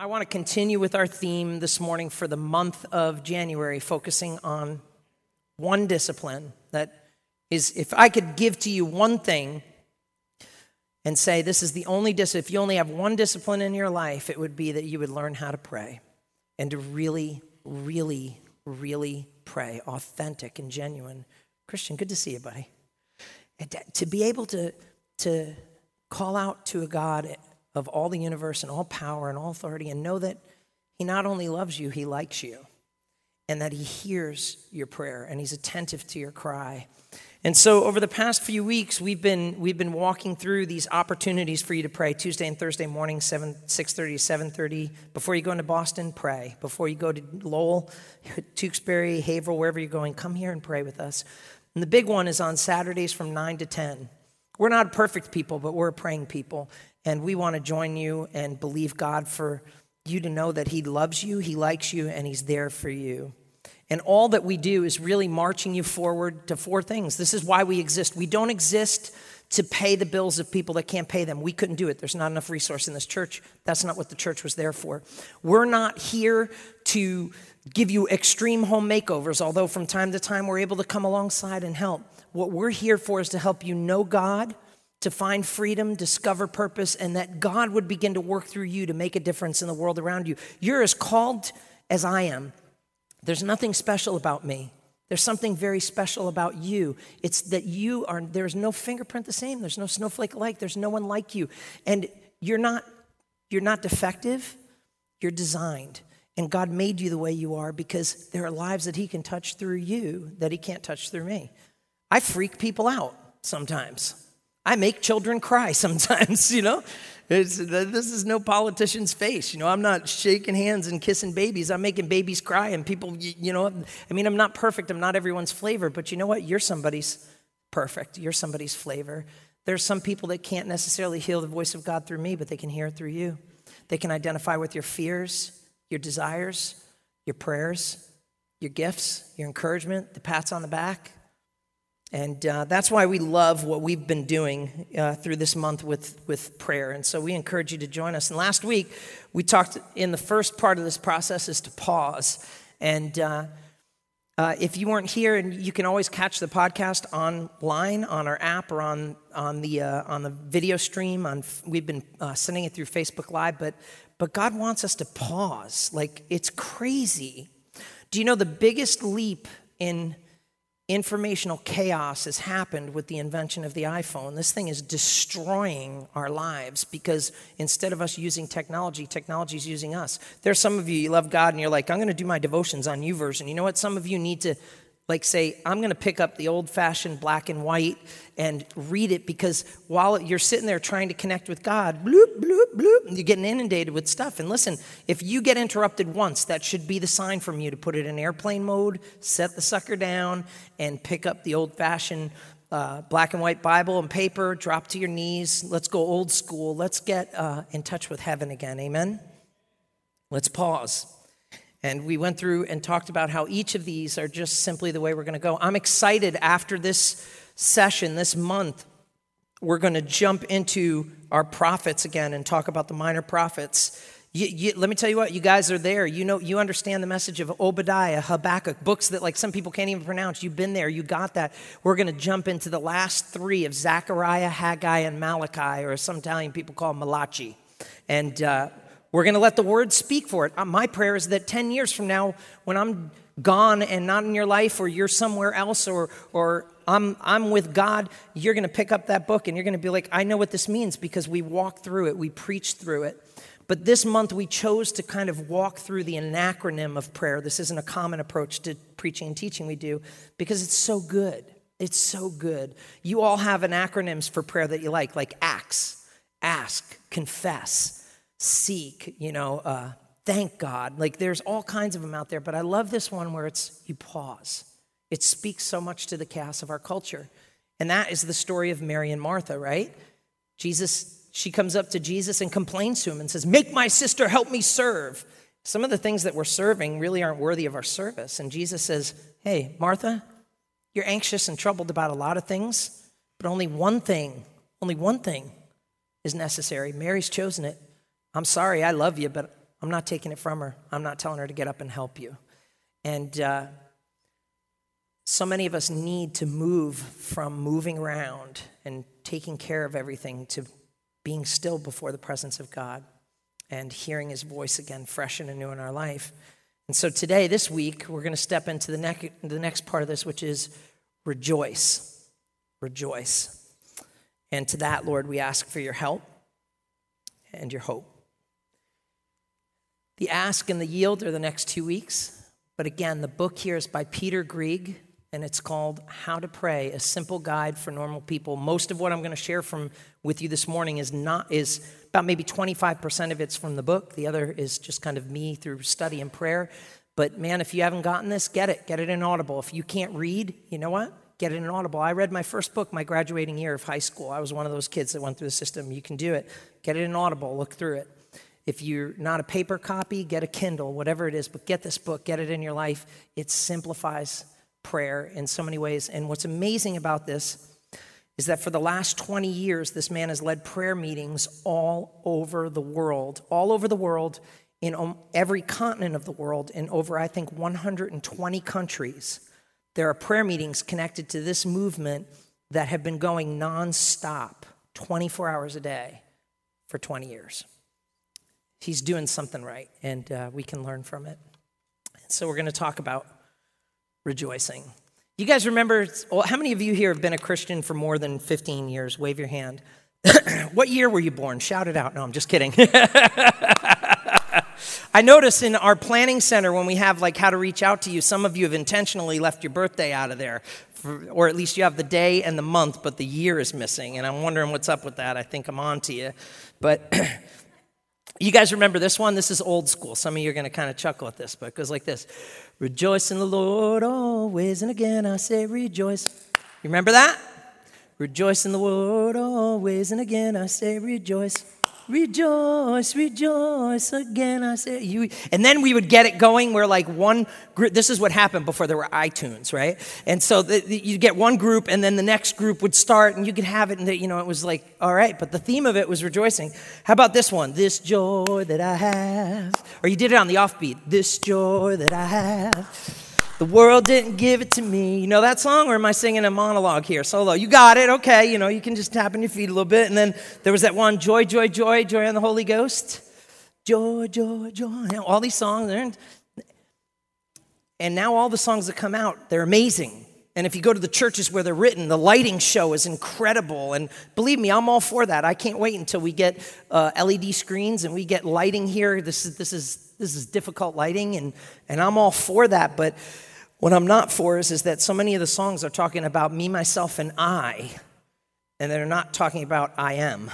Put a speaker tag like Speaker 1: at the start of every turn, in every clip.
Speaker 1: I want to continue with our theme this morning for the month of January, focusing on one discipline that is if I could give to you one thing and say this is the only discipline, if you only have one discipline in your life, it would be that you would learn how to pray and to really, really, really pray, authentic and genuine. Christian, good to see you, buddy. And to be able to, to call out to a God of all the universe and all power and all authority and know that He not only loves you, He likes you, and that He hears your prayer and He's attentive to your cry. And so over the past few weeks, we've been, we've been walking through these opportunities for you to pray Tuesday and Thursday morning, 7, 6.30 7.30. Before you go into Boston, pray. Before you go to Lowell, Tewksbury, Haverhill, wherever you're going, come here and pray with us. And the big one is on Saturdays from 9 to 10. We're not perfect people, but we're praying people. And we want to join you and believe God for you to know that He loves you, He likes you, and He's there for you. And all that we do is really marching you forward to four things. This is why we exist. We don't exist to pay the bills of people that can't pay them. We couldn't do it. There's not enough resource in this church. That's not what the church was there for. We're not here to give you extreme home makeovers, although from time to time we're able to come alongside and help. What we're here for is to help you know God to find freedom, discover purpose, and that God would begin to work through you to make a difference in the world around you. You're as called as I am. There's nothing special about me. There's something very special about you. It's that you are, there's no fingerprint the same. There's no snowflake alike. There's no one like you. And you're not, you're not defective. You're designed. And God made you the way you are because there are lives that He can touch through you that He can't touch through me. I freak people out sometimes. I make children cry sometimes, you know? It's, this is no politician's face. You know, I'm not shaking hands and kissing babies. I'm making babies cry and people, you know, I mean, I'm not perfect. I'm not everyone's flavor, but you know what? You're somebody's perfect. You're somebody's flavor. There's some people that can't necessarily hear the voice of God through me, but they can hear it through you. They can identify with your fears, your desires, your prayers, your gifts, your encouragement, the pats on the back, and uh, that's why we love what we've been doing uh, through this month with, with prayer. And so we encourage you to join us. And last week, we talked in the first part of this process is to pause. And uh, uh if you weren't here, and you can always catch the podcast online on our app or on, on, the, uh, on the video stream. On, we've been uh, sending it through Facebook Live. But, but God wants us to pause. Like, it's crazy. Do you know the biggest leap in informational chaos has happened with the invention of the iPhone. This thing is destroying our lives because instead of us using technology, technology is using us. There's some of you, you love God and you're like, I'm going to do my devotions on YouVersion. You know what? Some of you need to like say, I'm going to pick up the old fashioned black and white and read it because while you're sitting there trying to connect with God, bloop, bloop, bloop, you're getting inundated with stuff. And listen, if you get interrupted once, that should be the sign from you to put it in airplane mode, set the sucker down, and pick up the old fashioned uh, black and white Bible and paper, drop to your knees. Let's go old school. Let's get uh, in touch with heaven again. Amen? Let's pause. And we went through and talked about how each of these are just simply the way we're going to go. I'm excited after this session, this month, we're going to jump into our prophets again and talk about the minor prophets. You, you, let me tell you what, you guys are there. You know, you understand the message of Obadiah, Habakkuk, books that like some people can't even pronounce. You've been there, you got that. We're going to jump into the last three of Zechariah, Haggai, and Malachi, or as some Italian people call Malachi. And uh, we're going to let the word speak for it. Uh, my prayer is that 10 years from now, when I'm gone and not in your life, or you're somewhere else, or, or I'm, I'm with God, you're going to pick up that book and you're going to be like, I know what this means because we walked through it, we preached through it. But this month, we chose to kind of walk through the acronym of prayer. This isn't a common approach to preaching and teaching we do because it's so good. It's so good. You all have an acronyms for prayer that you like, like ACTS, ask, confess, seek, you know, uh, thank God. Like there's all kinds of them out there, but I love this one where it's you pause. It speaks so much to the chaos of our culture. And that is the story of Mary and Martha, right? Jesus, she comes up to Jesus and complains to him and says, Make my sister help me serve. Some of the things that we're serving really aren't worthy of our service. And Jesus says, Hey, Martha, you're anxious and troubled about a lot of things, but only one thing, only one thing is necessary. Mary's chosen it, I'm sorry, I love you, but I'm not taking it from her. I'm not telling her to get up and help you. And uh, so many of us need to move from moving around and taking care of everything to being still before the presence of God and hearing his voice again, fresh and anew in our life. And so today, this week, we're going to step into the, ne- the next part of this, which is rejoice. Rejoice. And to that, Lord, we ask for your help and your hope. The ask and the yield are the next two weeks. But again, the book here is by Peter Greig, and it's called How to Pray: A Simple Guide for Normal People. Most of what I'm going to share from with you this morning is not is about maybe 25% of it's from the book. The other is just kind of me through study and prayer. But man, if you haven't gotten this, get it. Get it in Audible. If you can't read, you know what? Get it in Audible. I read my first book my graduating year of high school. I was one of those kids that went through the system. You can do it. Get it in Audible. Look through it. If you're not a paper copy, get a Kindle, whatever it is, but get this book, get it in your life. It simplifies prayer in so many ways. And what's amazing about this is that for the last 20 years, this man has led prayer meetings all over the world, all over the world, in um, every continent of the world, in over, I think, 120 countries. There are prayer meetings connected to this movement that have been going nonstop, 24 hours a day, for 20 years he's doing something right, and uh, we can learn from it. So, we're going to talk about rejoicing. You guys remember, well, how many of you here have been a Christian for more than 15 years? Wave your hand. what year were you born? Shout it out. No, I'm just kidding. I notice in our planning center when we have like how to reach out to you, some of you have intentionally left your birthday out of there, for, or at least you have the day and the month, but the year is missing. And I'm wondering what's up with that. I think I'm on to you. But You guys remember this one? This is old school. Some of you are going to kind of chuckle at this, but it goes like this Rejoice in the Lord always, and again I say rejoice. You remember that? Rejoice in the Lord always, and again I say rejoice. Rejoice, rejoice again. I say you, and then we would get it going. Where like one group. This is what happened before there were iTunes, right? And so the, the, you get one group, and then the next group would start, and you could have it, and the, you know it was like all right. But the theme of it was rejoicing. How about this one? This joy that I have, or you did it on the offbeat. This joy that I have. The world didn't give it to me. You know that song, or am I singing a monologue here solo? You got it, okay. You know, you can just tap on your feet a little bit. And then there was that one, Joy, Joy, Joy, Joy on the Holy Ghost. Joy, joy, joy. All these songs. And now all the songs that come out, they're amazing. And if you go to the churches where they're written, the lighting show is incredible. And believe me, I'm all for that. I can't wait until we get uh, LED screens and we get lighting here. This is, this is, this is difficult lighting, and, and I'm all for that. But what I'm not for is, is that so many of the songs are talking about me, myself, and I, and they're not talking about I am,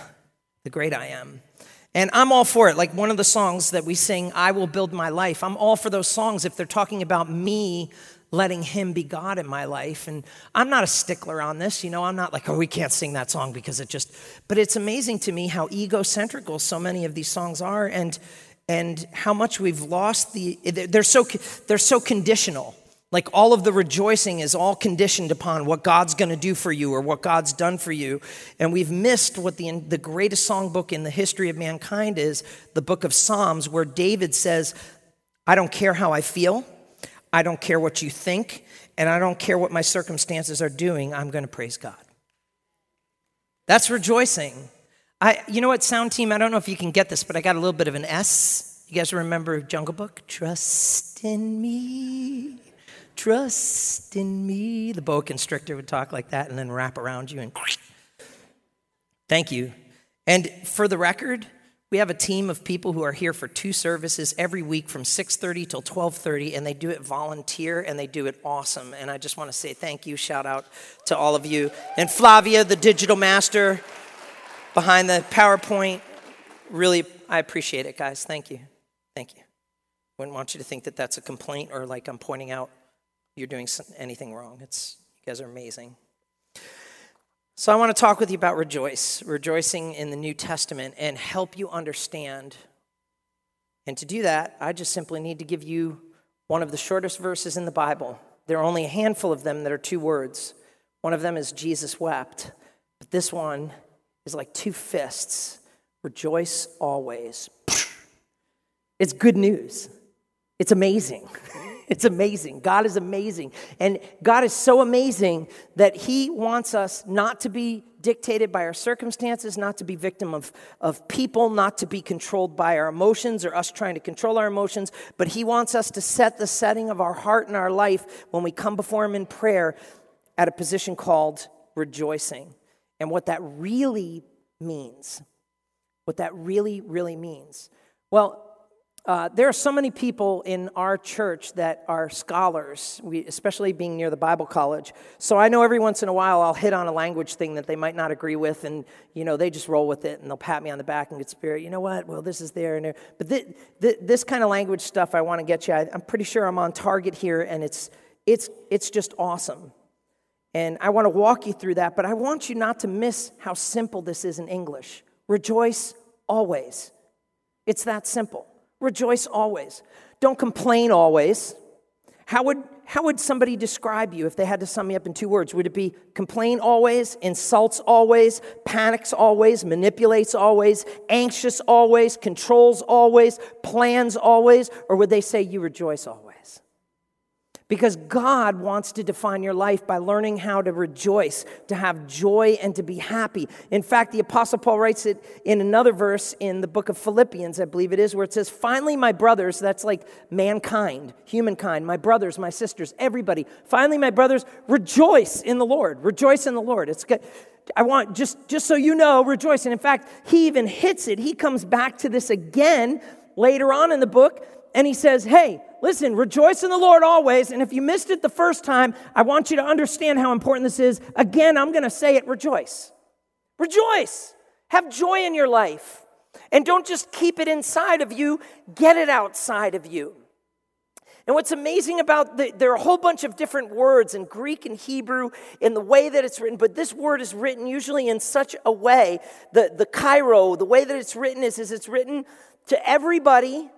Speaker 1: the great I am. And I'm all for it. Like one of the songs that we sing, I Will Build My Life, I'm all for those songs if they're talking about me letting Him be God in my life. And I'm not a stickler on this. You know, I'm not like, oh, we can't sing that song because it just, but it's amazing to me how egocentrical so many of these songs are and, and how much we've lost the, they're so, they're so conditional. Like all of the rejoicing is all conditioned upon what God's going to do for you or what God's done for you. And we've missed what the, the greatest songbook in the history of mankind is the book of Psalms, where David says, I don't care how I feel, I don't care what you think, and I don't care what my circumstances are doing, I'm going to praise God. That's rejoicing. I, you know what, sound team, I don't know if you can get this, but I got a little bit of an S. You guys remember Jungle Book? Trust in me. Trust in me. The boa constrictor would talk like that and then wrap around you and thank you. And for the record, we have a team of people who are here for two services every week from 6:30 till 12:30 and they do it volunteer and they do it awesome. And I just want to say thank you, shout out to all of you. And Flavia, the digital master behind the PowerPoint, really I appreciate it, guys. Thank you. Thank you. Wouldn't want you to think that that's a complaint or like I'm pointing out you're doing anything wrong. It's, you guys are amazing. So, I want to talk with you about rejoice, rejoicing in the New Testament, and help you understand. And to do that, I just simply need to give you one of the shortest verses in the Bible. There are only a handful of them that are two words. One of them is Jesus wept, but this one is like two fists rejoice always. It's good news. It's amazing. It's amazing. God is amazing. And God is so amazing that He wants us not to be dictated by our circumstances, not to be victim of, of people, not to be controlled by our emotions or us trying to control our emotions, but He wants us to set the setting of our heart and our life when we come before Him in prayer at a position called rejoicing. And what that really means, what that really, really means. Well, uh, there are so many people in our church that are scholars, we, especially being near the Bible college. So I know every once in a while I'll hit on a language thing that they might not agree with, and you know they just roll with it and they'll pat me on the back and get spirit. You know what? Well, this is there and there. But th- th- this kind of language stuff, I want to get you. I, I'm pretty sure I'm on target here, and it's it's it's just awesome. And I want to walk you through that, but I want you not to miss how simple this is in English. Rejoice always. It's that simple. Rejoice always. Don't complain always. How would, how would somebody describe you if they had to sum me up in two words? Would it be complain always, insults always, panics always, manipulates always, anxious always, controls always, plans always? Or would they say you rejoice always? Because God wants to define your life by learning how to rejoice, to have joy, and to be happy. In fact, the Apostle Paul writes it in another verse in the book of Philippians, I believe it is, where it says, Finally, my brothers, that's like mankind, humankind, my brothers, my sisters, everybody. Finally, my brothers, rejoice in the Lord. Rejoice in the Lord. It's good. I want just, just so you know, rejoice. And in fact, he even hits it. He comes back to this again later on in the book, and he says, Hey, listen, rejoice in the Lord always. And if you missed it the first time, I want you to understand how important this is. Again, I'm going to say it rejoice. Rejoice. Have joy in your life. And don't just keep it inside of you, get it outside of you. And what's amazing about the, there are a whole bunch of different words in Greek and Hebrew in the way that it's written, but this word is written usually in such a way, the, the chairo, the way that it's written is, is it's written to everybody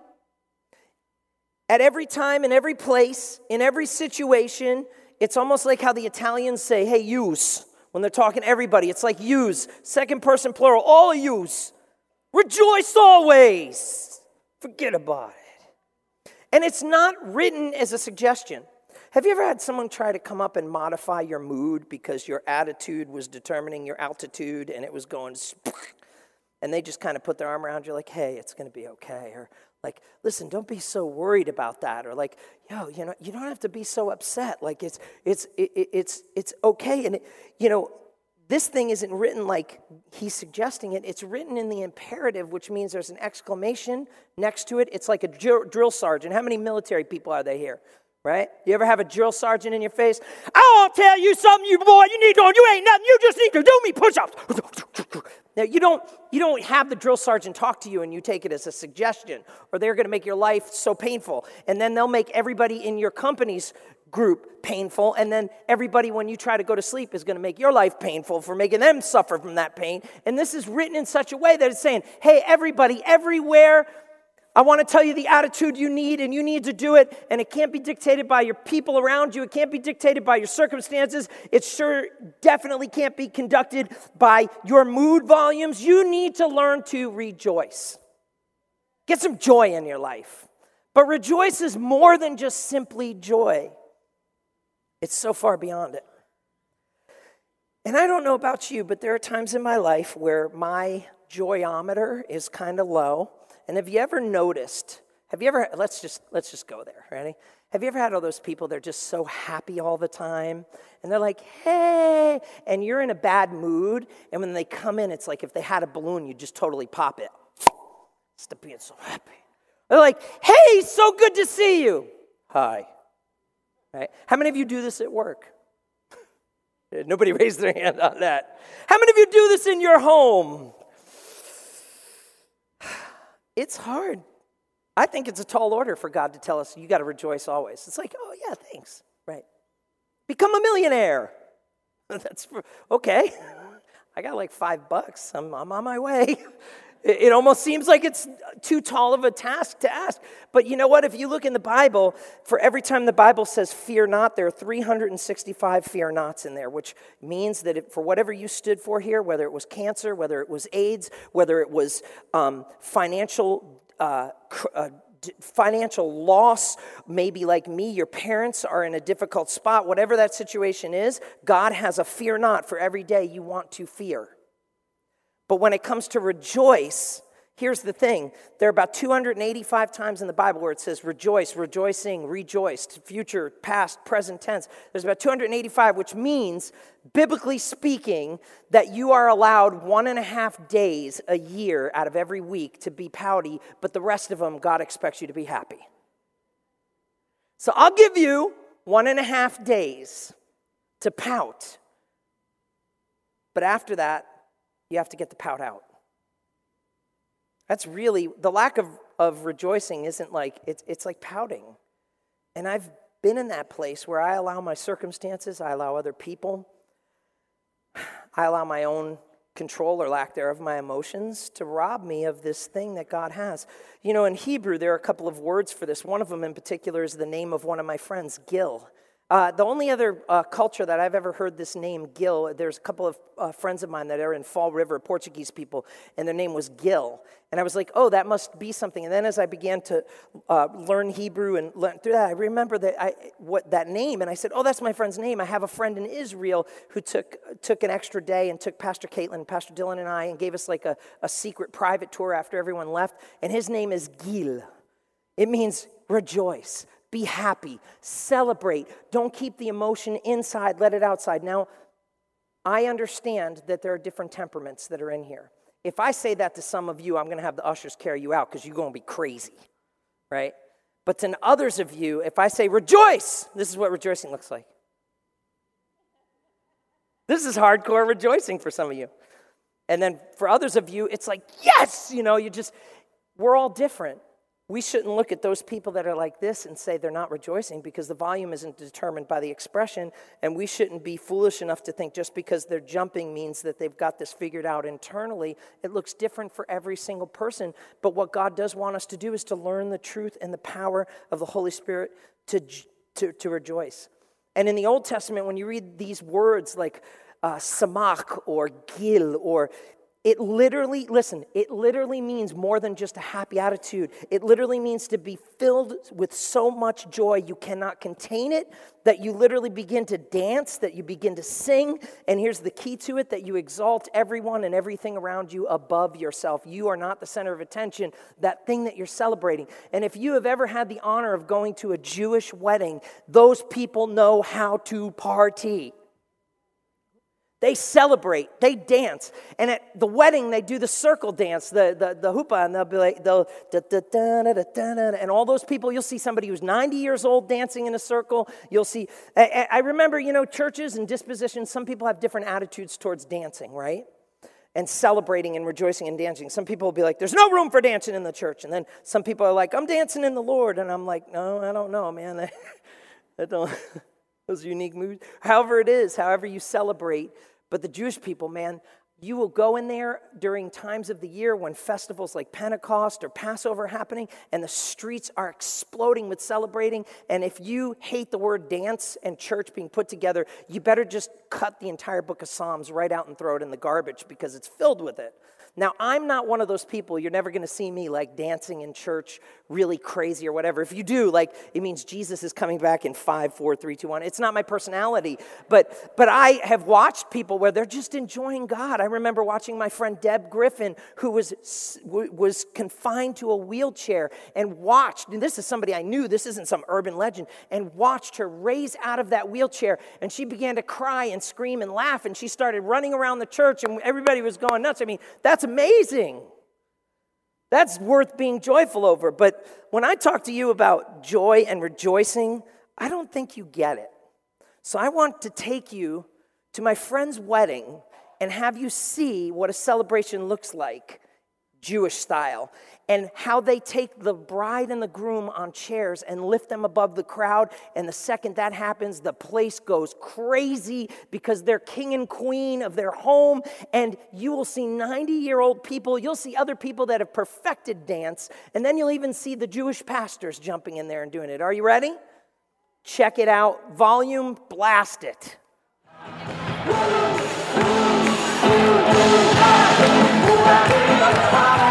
Speaker 1: at every time, in every place, in every situation. It's almost like how the Italians say, hey, use, when they're talking to everybody. It's like use, second person plural, all of use. Rejoice always. Forget about it. And it's not written as a suggestion. Have you ever had someone try to come up and modify your mood because your attitude was determining your altitude and it was going, and they just kind of put their arm around you like, hey, it's going to be okay. Or like, listen, don't be so worried about that. Or like, yo, you know, you don't have to be so upset. Like, it's it's it, it's it's okay. And it, you know, this thing isn't written like he's suggesting it. It's written in the imperative, which means there's an exclamation next to it. It's like a drill sergeant. How many military people are there here? Right? You ever have a drill sergeant in your face? I'll tell you something, you boy. You need to. You ain't nothing. You just need to do me push-ups. Now, you don't, you don't have the drill sergeant talk to you and you take it as a suggestion, or they're going to make your life so painful. And then they'll make everybody in your company's group painful. And then everybody, when you try to go to sleep, is going to make your life painful for making them suffer from that pain. And this is written in such a way that it's saying, hey, everybody, everywhere, I want to tell you the attitude you need, and you need to do it. And it can't be dictated by your people around you. It can't be dictated by your circumstances. It sure definitely can't be conducted by your mood volumes. You need to learn to rejoice. Get some joy in your life. But rejoice is more than just simply joy, it's so far beyond it. And I don't know about you, but there are times in my life where my joyometer is kind of low and have you ever noticed? Have you ever, let's just, let's just go there, ready? Have you ever had all those people, they're just so happy all the time? And they're like, hey, and you're in a bad mood. And when they come in, it's like if they had a balloon, you just totally pop it. Stop being so happy. They're like, hey, so good to see you. Hi. Right? How many of you do this at work? Nobody raised their hand on that. How many of you do this in your home? It's hard. I think it's a tall order for God to tell us you got to rejoice always. It's like, oh, yeah, thanks. Right. Become a millionaire. That's okay. I got like five bucks. I'm, I'm on my way. It almost seems like it's too tall of a task to ask. But you know what? If you look in the Bible, for every time the Bible says fear not, there are 365 fear nots in there, which means that if, for whatever you stood for here, whether it was cancer, whether it was AIDS, whether it was um, financial uh, uh, financial loss, maybe like me, your parents are in a difficult spot, whatever that situation is, God has a fear not for every day you want to fear. But when it comes to rejoice, Here's the thing there are about 285 times in the Bible where it says rejoice, rejoicing, rejoiced, future, past, present tense. There's about 285, which means, biblically speaking, that you are allowed one and a half days a year out of every week to be pouty, but the rest of them, God expects you to be happy. So I'll give you one and a half days to pout. But after that, you have to get the pout out. That's really, the lack of, of rejoicing isn't like, it's, it's like pouting. And I've been in that place where I allow my circumstances, I allow other people, I allow my own control or lack thereof my emotions to rob me of this thing that God has. You know, in Hebrew, there are a couple of words for this. One of them in particular is the name of one of my friends, Gil. Uh, the only other uh, culture that I've ever heard this name, Gil, there's a couple of uh, friends of mine that are in Fall River, Portuguese people, and their name was Gil. And I was like, oh, that must be something. And then as I began to uh, learn Hebrew and learn through that, I remember that I, what that name, and I said, oh, that's my friend's name. I have a friend in Israel who took, took an extra day and took Pastor Caitlin, Pastor Dylan, and I, and gave us like a, a secret private tour after everyone left. And his name is Gil. It means rejoice. Be happy, celebrate. Don't keep the emotion inside, let it outside. Now, I understand that there are different temperaments that are in here. If I say that to some of you, I'm going to have the ushers carry you out because you're going to be crazy, right? But to others of you, if I say rejoice, this is what rejoicing looks like. This is hardcore rejoicing for some of you. And then for others of you, it's like, yes, you know, you just, we're all different we shouldn't look at those people that are like this and say they're not rejoicing because the volume isn't determined by the expression. And we shouldn't be foolish enough to think just because they're jumping means that they've got this figured out internally. It looks different for every single person. But what God does want us to do is to learn the truth and the power of the Holy Spirit to, to, to rejoice. And in the Old Testament, when you read these words like uh, samach or gil or it literally, listen, it literally means more than just a happy attitude. It literally means to be filled with so much joy you cannot contain it, that you literally begin to dance, that you begin to sing. And here's the key to it that you exalt everyone and everything around you above yourself. You are not the center of attention, that thing that you're celebrating. And if you have ever had the honor of going to a Jewish wedding, those people know how to party. They celebrate, they dance. And at the wedding, they do the circle dance, the, the, the hoopah, and they'll be like, they'll, da, da, da, and all those people, you'll see somebody who's 90 years old dancing in a circle. You'll see, I, I remember, you know, churches and dispositions, some people have different attitudes towards dancing, right? And celebrating and rejoicing and dancing. Some people will be like, there's no room for dancing in the church. And then some people are like, I'm dancing in the Lord. And I'm like, no, I don't know, man. I don't. Those unique moods. However, it is, however you celebrate, but the Jewish people, man, you will go in there during times of the year when festivals like Pentecost or Passover are happening and the streets are exploding with celebrating. And if you hate the word dance and church being put together, you better just cut the entire book of Psalms right out and throw it in the garbage because it's filled with it. Now, I'm not one of those people. You're never going to see me like dancing in church really crazy or whatever. If you do, like, it means Jesus is coming back in five, four, three, two, one. It's not my personality. But, but I have watched people where they're just enjoying God. I remember watching my friend Deb Griffin, who was, was confined to a wheelchair, and watched, and this is somebody I knew, this isn't some urban legend, and watched her raise out of that wheelchair. And she began to cry and scream and laugh, and she started running around the church, and everybody was going nuts. I mean, that's amazing. That's worth being joyful over. But when I talk to you about joy and rejoicing, I don't think you get it. So I want to take you to my friend's wedding and have you see what a celebration looks like Jewish style, and how they take the bride and the groom on chairs and lift them above the crowd. And the second that happens, the place goes crazy because they're king and queen of their home. And you will see 90 year old people, you'll see other people that have perfected dance, and then you'll even see the Jewish pastors jumping in there and doing it. Are you ready? Check it out. Volume, blast it. Para.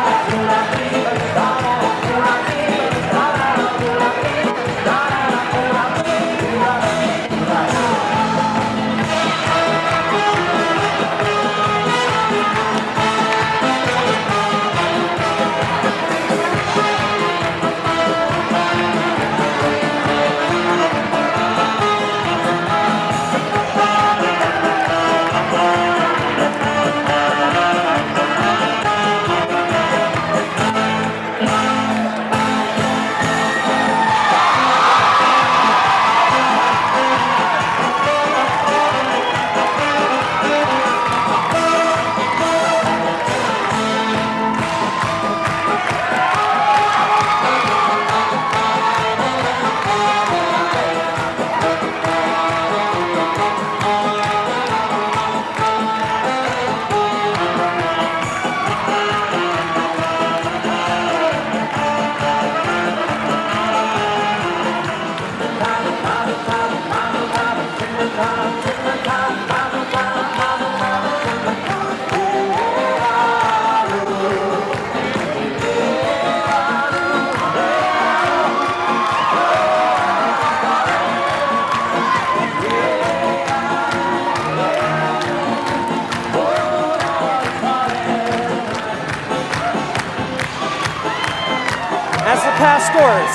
Speaker 1: Yours.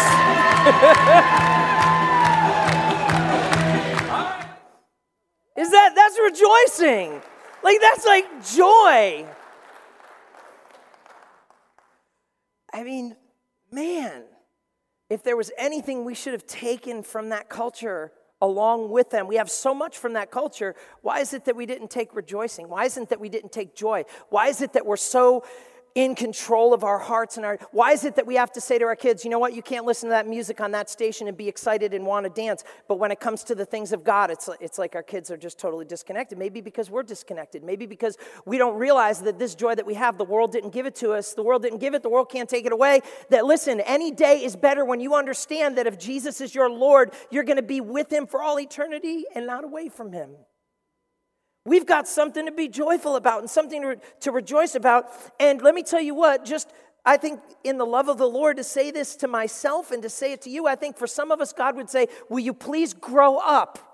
Speaker 1: Is that that's rejoicing? Like that's like joy. I mean, man, if there was anything we should have taken from that culture along with them, we have so much from that culture. Why is it that we didn't take rejoicing? Why isn't that we didn't take joy? Why is it that we're so in control of our hearts and our why is it that we have to say to our kids you know what? You can't listen to that music on that station and be excited and want to dance. But when it comes to the things of god it's, it's like our kids are just totally disconnected. Maybe because we're disconnected. Maybe because we don't realize that this joy that we have the world didn't give it to us the world didn't give it the world can't take it away. That listen any day is better when you understand that if jesus is your lord you're going to be with him for all eternity and not away from him We've got something to be joyful about and something to, to rejoice about. And let me tell you what, just I think in the love of the Lord to say this to myself and to say it to you, I think for some of us, God would say, Will you please grow up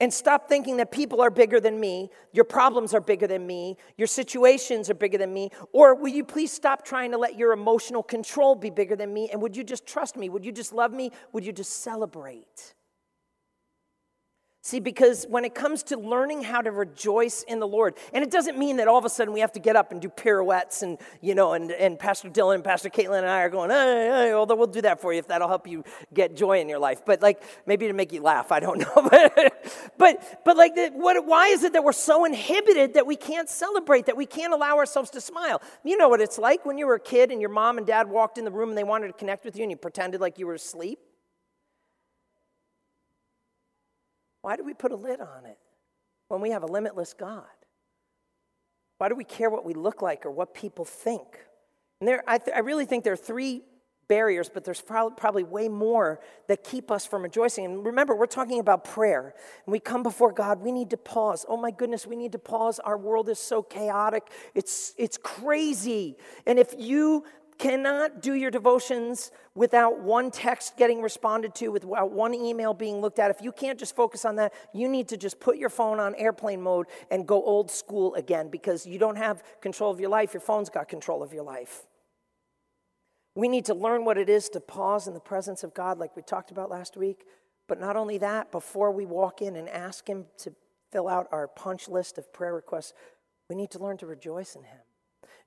Speaker 1: and stop thinking that people are bigger than me, your problems are bigger than me, your situations are bigger than me? Or will you please stop trying to let your emotional control be bigger than me? And would you just trust me? Would you just love me? Would you just celebrate? See, because when it comes to learning how to rejoice in the Lord, and it doesn't mean that all of a sudden we have to get up and do pirouettes and, you know, and, and Pastor Dylan and Pastor Caitlin and I are going, hey, hey, although we'll do that for you if that'll help you get joy in your life. But like, maybe to make you laugh, I don't know. but, but like, the, what, why is it that we're so inhibited that we can't celebrate, that we can't allow ourselves to smile? You know what it's like when you were a kid and your mom and dad walked in the room and they wanted to connect with you and you pretended like you were asleep? Why do we put a lid on it when we have a limitless God? Why do we care what we look like or what people think? And there, I, th- I really think there are three barriers, but there's probably way more that keep us from rejoicing. And remember, we're talking about prayer. And we come before God, we need to pause. Oh my goodness, we need to pause. Our world is so chaotic, it's, it's crazy. And if you cannot do your devotions without one text getting responded to, without one email being looked at. If you can't just focus on that, you need to just put your phone on airplane mode and go old school again because you don't have control of your life. Your phone's got control of your life. We need to learn what it is to pause in the presence of God, like we talked about last week. But not only that, before we walk in and ask Him to fill out our punch list of prayer requests, we need to learn to rejoice in Him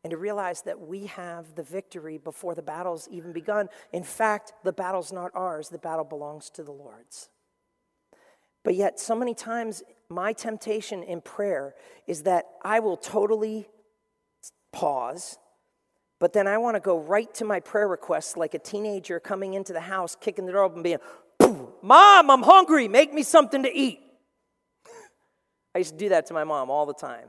Speaker 1: and to realize that we have the victory before the battle's even begun. In fact, the battle's not ours, the battle belongs to the Lord's. But yet, so many times, my temptation in prayer is that I will totally pause, but then I want to go right to my prayer requests like a teenager coming into the house, kicking the door open, being, Mom, I'm hungry, make me something to eat. I used to do that to my mom all the time.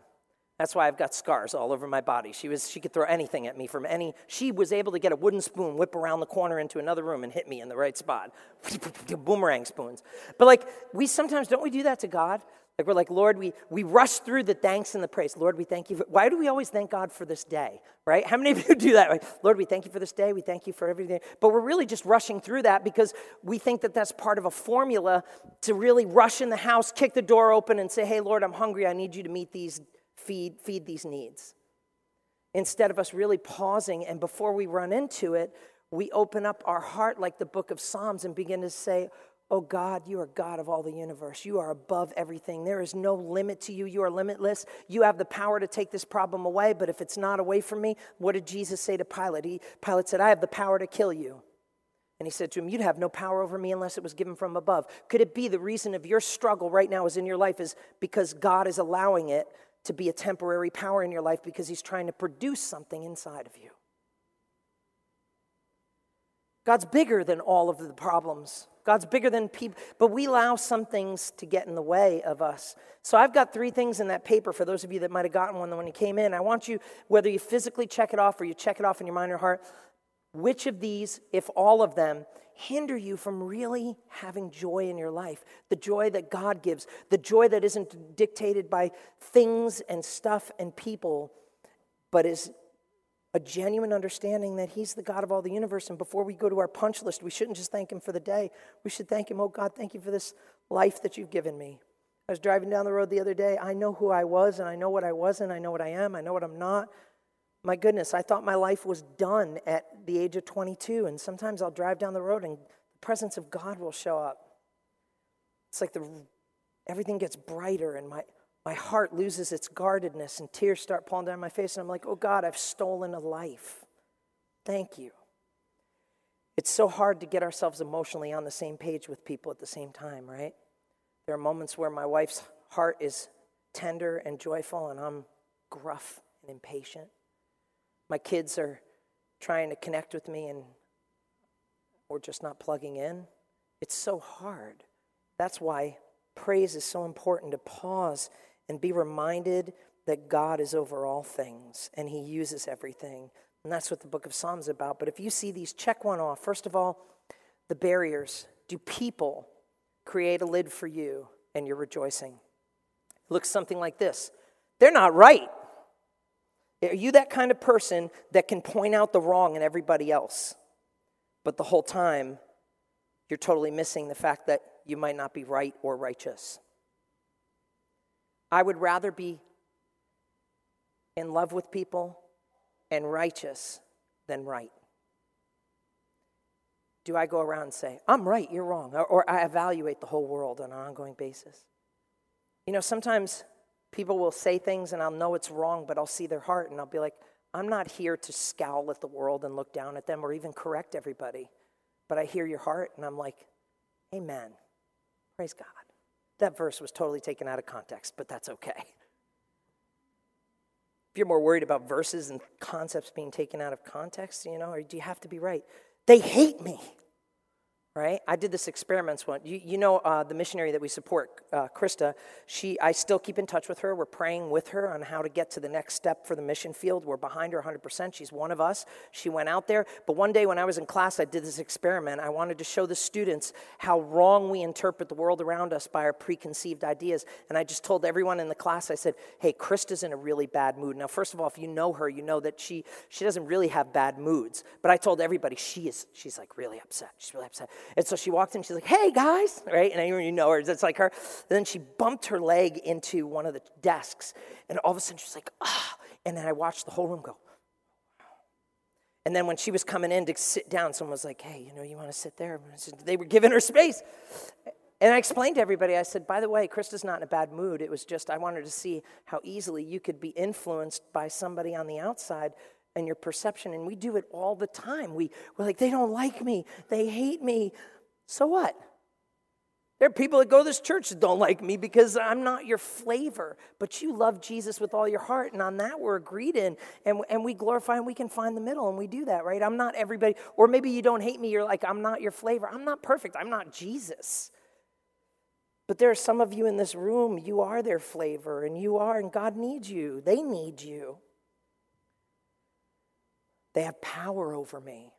Speaker 1: That's why I've got scars all over my body. She was she could throw anything at me from any she was able to get a wooden spoon, whip around the corner into another room and hit me in the right spot. Boomerang spoons. But like we sometimes don't we do that to God? Like we're like, Lord, we, we rush through the thanks and the praise. Lord, we thank you. For, why do we always thank God for this day, right? How many of you do that? Like, Lord, we thank you for this day. We thank you for everything. But we're really just rushing through that because we think that that's part of a formula to really rush in the house, kick the door open, and say, Hey, Lord, I'm hungry. I need you to meet these feed, feed these needs. Instead of us really pausing and before we run into it, we open up our heart like the book of Psalms and begin to say, Oh God, you are God of all the universe. You are above everything. There is no limit to you. You are limitless. You have the power to take this problem away, but if it's not away from me, what did Jesus say to Pilate? He, Pilate said, I have the power to kill you. And he said to him, You'd have no power over me unless it was given from above. Could it be the reason of your struggle right now is in your life is because God is allowing it to be a temporary power in your life because he's trying to produce something inside of you. God's bigger than all of the problems. God's bigger than people, but we allow some things to get in the way of us. So I've got three things in that paper for those of you that might have gotten one when you came in. I want you, whether you physically check it off or you check it off in your mind or heart, which of these, if all of them, hinder you from really having joy in your life? The joy that God gives, the joy that isn't dictated by things and stuff and people, but is a genuine understanding that He's the God of all the universe. And before we go to our punch list, we shouldn't just thank Him for the day. We should thank Him, oh God, thank you for this life that you've given me. I was driving down the road the other day. I know who I was, and I know what I wasn't. I know what I am. I know what I'm not. My goodness, I thought my life was done at the age of 22. And sometimes I'll drive down the road and the presence of God will show up. It's like the, everything gets brighter and my, my heart loses its guardedness and tears start falling down my face. And I'm like, oh God, I've stolen a life. Thank you. It's so hard to get ourselves emotionally on the same page with people at the same time, right? There are moments where my wife's heart is tender and joyful, and I'm gruff and impatient. My kids are trying to connect with me, and we're just not plugging in. It's so hard. That's why praise is so important to pause and be reminded that God is over all things and He uses everything. And that's what the book of Psalms is about. But if you see these, check one off. First of all, the barriers. Do people create a lid for you and you're rejoicing? It looks something like this They're not right. Are you that kind of person that can point out the wrong in everybody else, but the whole time you're totally missing the fact that you might not be right or righteous? I would rather be in love with people and righteous than right. Do I go around and say, I'm right, you're wrong? Or, or I evaluate the whole world on an ongoing basis? You know, sometimes people will say things and I'll know it's wrong, but I'll see their heart and I'll be like, I'm not here to scowl at the world and look down at them or even correct everybody. But I hear your heart and I'm like, Amen. Praise God. That verse was totally taken out of context, but that's okay. If you're more worried about verses and concepts being taken out of context, you know, or do you have to be right? They hate me right? I did this experiments one. You, you know uh, the missionary that we support, uh, Krista. She, I still keep in touch with her. We're praying with her on how to get to the next step for the mission field. We're behind her 100%. She's one of us. She went out there. But one day when I was in class, I did this experiment. I wanted to show the students how wrong we interpret the world around us by our preconceived ideas. And I just told everyone in the class, I said, "Hey, Krista's in a really bad mood." Now, first of all, if you know her, you know that she she doesn't really have bad moods. But I told everybody she is. She's like really upset. She's really upset. And so she walked in, she's like, hey guys, right? And I you know her, it's like her. And then she bumped her leg into one of the desks, and all of a sudden she's like, ah. And then I watched the whole room go, and then when she was coming in to sit down, someone was like, hey, you know, you want to sit there? They were giving her space. And I explained to everybody, I said, by the way, Krista's not in a bad mood. It was just, I wanted to see how easily you could be influenced by somebody on the outside and your perception. And we do it all the time. We, we're like, they don't like me, they hate me. So what? There are people that go to this church that don't like me because I'm not your flavor, but you love Jesus with all your heart, and on that we're agreed in, and, and we glorify and we can find the middle, and we do that, right? I'm not everybody, or maybe you don't hate me, you're like, I'm not your flavor. I'm not perfect, I'm not Jesus. But there are some of you in this room, you are their flavor, and you are, and God needs you. They need you. They have power over me.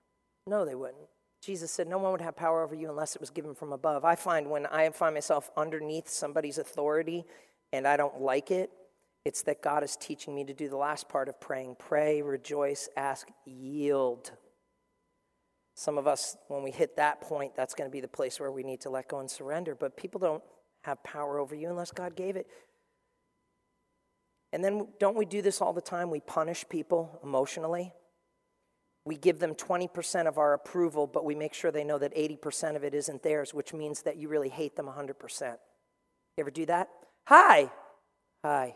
Speaker 1: No, they wouldn't. Jesus said, No one would have power over you unless it was given from above. I find when I find myself underneath somebody's authority and I don't like it, it's that God is teaching me to do the last part of praying pray, rejoice, ask, yield. Some of us, when we hit that point, that's going to be the place where we need to let go and surrender. But people don't have power over you unless God gave it. And then don't we do this all the time? We punish people emotionally. We give them 20% of our approval, but we make sure they know that 80% of it isn't theirs, which means that you really hate them 100%. You ever do that? Hi. Hi.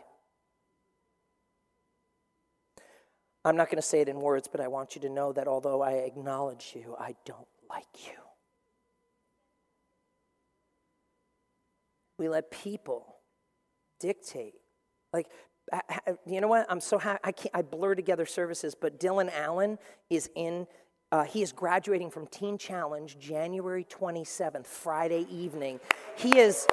Speaker 1: I'm not going to say it in words, but I want you to know that although I acknowledge you, I don't like you. We let people dictate. Like, you know what? I'm so happy. I, can't, I blur together services, but Dylan Allen is in, uh, he is graduating from Teen Challenge January 27th, Friday evening. He is.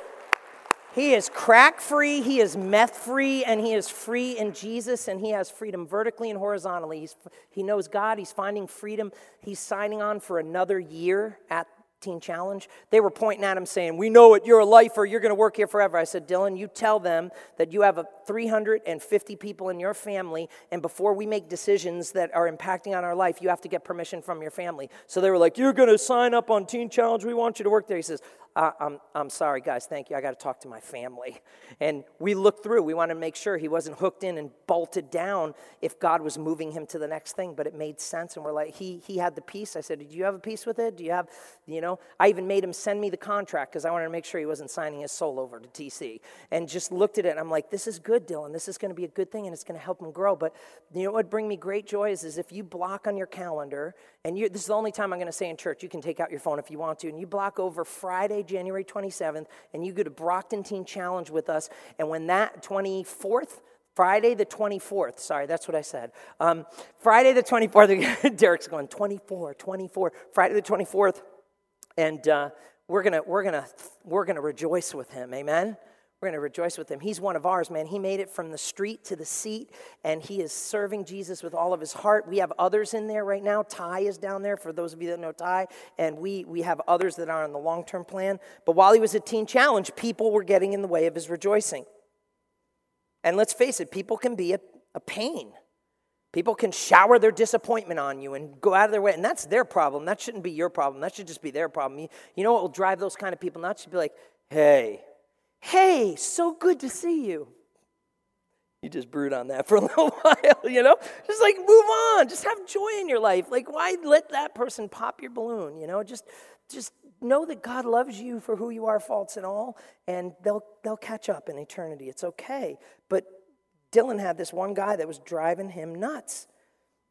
Speaker 1: He is crack free, he is meth free, and he is free in Jesus, and he has freedom vertically and horizontally. He's, he knows God, he's finding freedom. He's signing on for another year at Teen Challenge, they were pointing at him saying, We know it, you're a lifer, you're going to work here forever. I said, Dylan, you tell them that you have a 350 people in your family, and before we make decisions that are impacting on our life, you have to get permission from your family. So they were like, You're going to sign up on Teen Challenge, we want you to work there. He says, uh, I'm, I'm sorry, guys, thank you. I got to talk to my family. And we looked through. We wanted to make sure he wasn't hooked in and bolted down if God was moving him to the next thing, but it made sense. And we're like, he, he had the peace. I said, Do you have a peace with it? Do you have, you know? I even made him send me the contract because I wanted to make sure he wasn't signing his soul over to TC. And just looked at it and I'm like, This is good, Dylan. This is going to be a good thing and it's going to help him grow. But you know what would bring me great joy is, is if you block on your calendar, and you, this is the only time I'm going to say in church, you can take out your phone if you want to, and you block over Friday, January 27th, and you go to Brockton Teen Challenge with us. And when that 24th, Friday the 24th, sorry, that's what I said. Um, Friday the 24th, Derek's going 24, 24, Friday the 24th, and uh, we're gonna, we're gonna, we're gonna rejoice with him, amen? We're going to rejoice with him. He's one of ours, man. He made it from the street to the seat, and he is serving Jesus with all of his heart. We have others in there right now. Ty is down there, for those of you that know Ty, and we, we have others that are on the long term plan. But while he was at Teen Challenge, people were getting in the way of his rejoicing. And let's face it, people can be a, a pain. People can shower their disappointment on you and go out of their way, and that's their problem. That shouldn't be your problem. That should just be their problem. You, you know what will drive those kind of people nuts? Should be like, hey, Hey, so good to see you. You just brood on that for a little while, you know? Just like move on. Just have joy in your life. Like, why let that person pop your balloon, you know? Just just know that God loves you for who you are, faults and all, and they'll they'll catch up in eternity. It's okay. But Dylan had this one guy that was driving him nuts.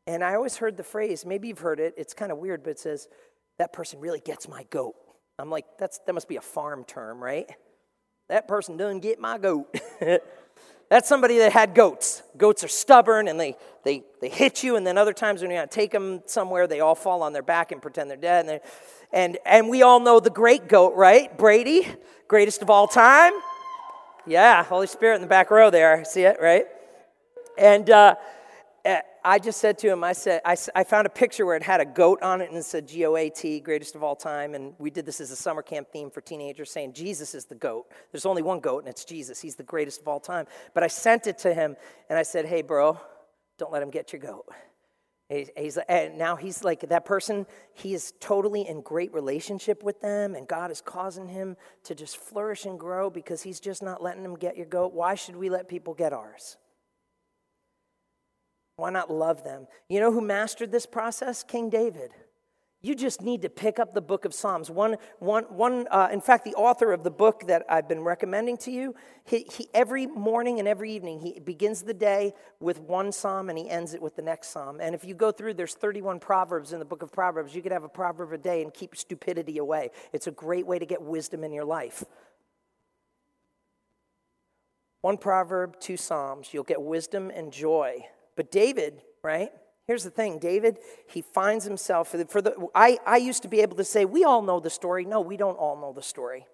Speaker 1: And I always heard the phrase, maybe you've heard it, it's kind of weird, but it says, that person really gets my goat. I'm like, that's that must be a farm term, right? That person doesn't get my goat. That's somebody that had goats. Goats are stubborn and they, they, they hit you, and then other times when you gotta take them somewhere, they all fall on their back and pretend they're dead. And, and, and we all know the great goat, right? Brady, greatest of all time. Yeah, Holy Spirit in the back row there. See it, right? And uh, eh, I just said to him, I said, I, I found a picture where it had a goat on it and it said G O A T, greatest of all time. And we did this as a summer camp theme for teenagers, saying Jesus is the goat. There's only one goat, and it's Jesus. He's the greatest of all time. But I sent it to him and I said, hey, bro, don't let him get your goat. He's, and now he's like that person, he is totally in great relationship with them, and God is causing him to just flourish and grow because he's just not letting them get your goat. Why should we let people get ours? Why not love them? You know who mastered this process? King David. You just need to pick up the book of Psalms. One, one, one, uh, in fact, the author of the book that I've been recommending to you, he, he, every morning and every evening, he begins the day with one psalm and he ends it with the next psalm. And if you go through, there's 31 proverbs in the book of Proverbs. You could have a proverb a day and keep stupidity away. It's a great way to get wisdom in your life. One proverb, two psalms. You'll get wisdom and joy. But David, right? Here's the thing David, he finds himself, for the, for the I, I used to be able to say, we all know the story. No, we don't all know the story.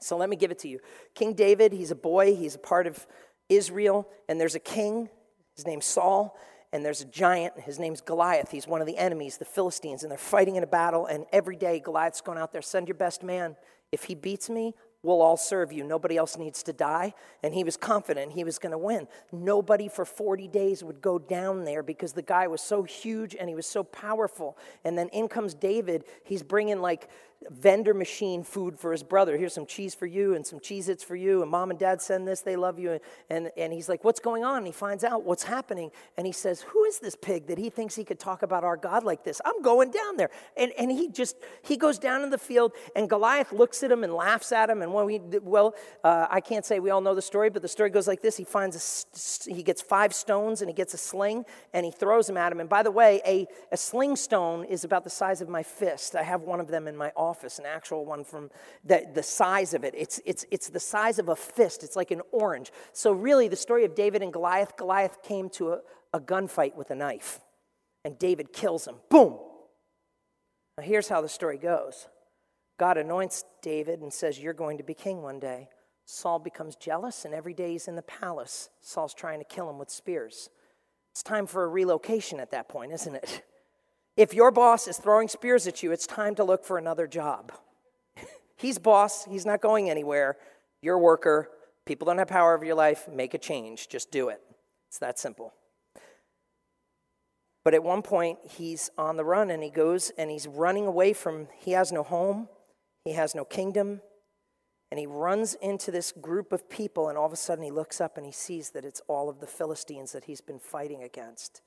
Speaker 1: So let me give it to you. King David, he's a boy, he's a part of Israel, and there's a king, his name's Saul, and there's a giant, his name's Goliath. He's one of the enemies, the Philistines, and they're fighting in a battle, and every day Goliath's going out there, send your best man. If he beats me, We'll all serve you. Nobody else needs to die. And he was confident he was going to win. Nobody for 40 days would go down there because the guy was so huge and he was so powerful. And then in comes David. He's bringing like vendor machine food for his brother. Here's some cheese for you and some Cheez Its for you. And mom and dad send this, they love you. And, and and he's like, What's going on? And he finds out what's happening. And he says, Who is this pig that he thinks he could talk about our God like this? I'm going down there. And, and he just, he goes down in the field, and Goliath looks at him and laughs at him. And when we, well, uh, I can't say we all know the story, but the story goes like this He finds, a, he gets five stones and he gets a sling and he throws them at him. And by the way, a, a sling stone is about the size of my fist. I have one of them in my office office, an actual one from the, the size of it. It's, it's, it's the size of a fist, it's like an orange. So, really, the story of David and Goliath Goliath came to a, a gunfight with a knife, and David kills him. Boom! Now, here's how the story goes God anoints David and says, You're going to be king one day. Saul becomes jealous, and every day he's in the palace. Saul's trying to kill him with spears. It's time for a relocation at that point, isn't it? If your boss is throwing spears at you, it's time to look for another job. he's boss, he's not going anywhere. You're worker. People don't have power over your life. Make a change. Just do it. It's that simple. But at one point, he's on the run and he goes and he's running away from, he has no home. he has no kingdom. And he runs into this group of people, and all of a sudden he looks up and he sees that it's all of the Philistines that he's been fighting against.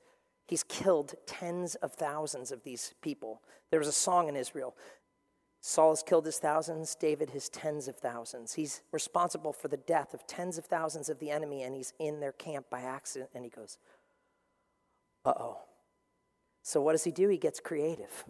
Speaker 1: He's killed tens of thousands of these people. There was a song in Israel Saul has killed his thousands, David his tens of thousands. He's responsible for the death of tens of thousands of the enemy, and he's in their camp by accident. And he goes, Uh oh. So what does he do? He gets creative.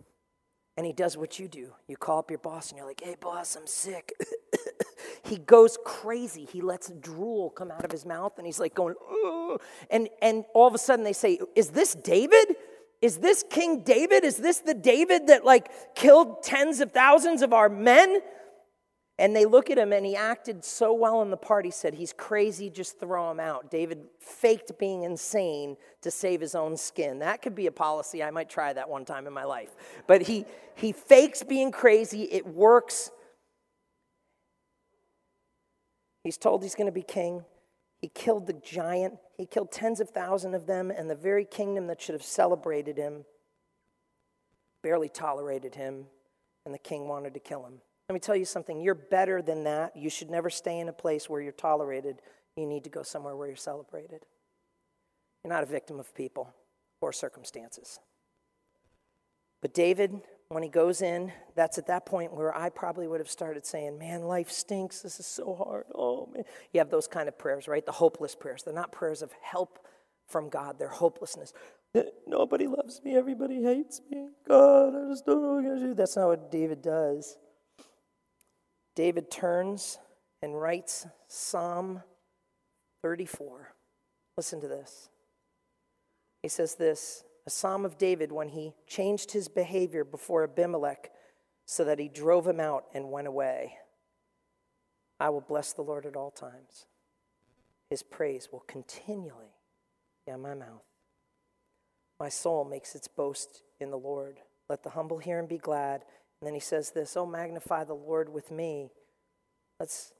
Speaker 1: And he does what you do. You call up your boss and you're like, hey, boss, I'm sick. he goes crazy. He lets drool come out of his mouth and he's like going, Ugh. and and all of a sudden they say, "Is this David? Is this King David? Is this the David that like killed tens of thousands of our men?" And they look at him and he acted so well in the part. He said, He's crazy, just throw him out. David faked being insane to save his own skin. That could be a policy. I might try that one time in my life. But he, he fakes being crazy, it works. He's told he's going to be king. He killed the giant. He killed tens of thousands of them, and the very kingdom that should have celebrated him barely tolerated him, and the king wanted to kill him. Let me tell you something you're better than that. You should never stay in a place where you're tolerated. You need to go somewhere where you're celebrated. You're not a victim of people or circumstances. But David when he goes in, that's at that point where I probably would have started saying, Man, life stinks. This is so hard. Oh, man. You have those kind of prayers, right? The hopeless prayers. They're not prayers of help from God, they're hopelessness. Nobody loves me. Everybody hates me. God, I just don't know what to do. That's not what David does. David turns and writes Psalm 34. Listen to this. He says this a psalm of David when he changed his behavior before Abimelech so that he drove him out and went away. I will bless the Lord at all times. His praise will continually be on my mouth. My soul makes its boast in the Lord. Let the humble hear and be glad. And then he says this Oh, magnify the Lord with me. Let's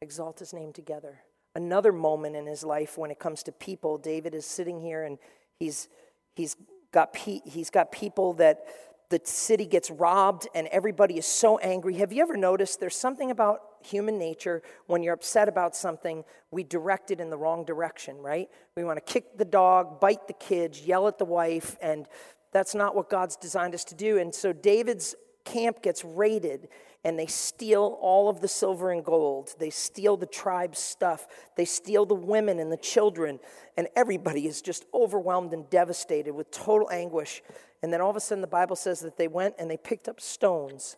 Speaker 1: exalt his name together. Another moment in his life when it comes to people, David is sitting here and He's, he's, got, pe- he's got people that the city gets robbed and everybody is so angry. Have you ever noticed there's something about human nature when you're upset about something, we direct it in the wrong direction, right? We want to kick the dog, bite the kids, yell at the wife, and that's not what God's designed us to do. And so David's camp gets raided and they steal all of the silver and gold. They steal the tribe's stuff. They steal the women and the children. And everybody is just overwhelmed and devastated with total anguish. And then all of a sudden, the Bible says that they went and they picked up stones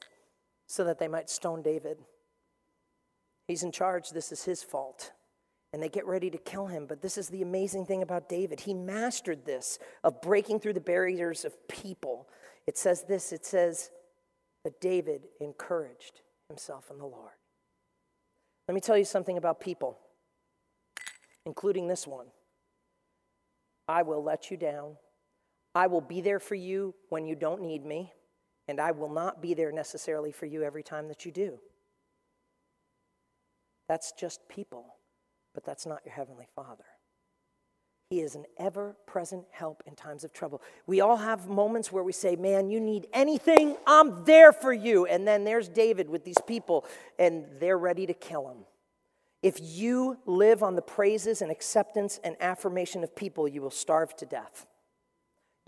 Speaker 1: so that they might stone David. He's in charge. This is his fault. And they get ready to kill him. But this is the amazing thing about David. He mastered this of breaking through the barriers of people. It says this it says, that David encouraged himself in the Lord. Let me tell you something about people, including this one. I will let you down. I will be there for you when you don't need me, and I will not be there necessarily for you every time that you do. That's just people, but that's not your Heavenly Father. He is an ever present help in times of trouble. We all have moments where we say, Man, you need anything, I'm there for you. And then there's David with these people, and they're ready to kill him. If you live on the praises and acceptance and affirmation of people, you will starve to death.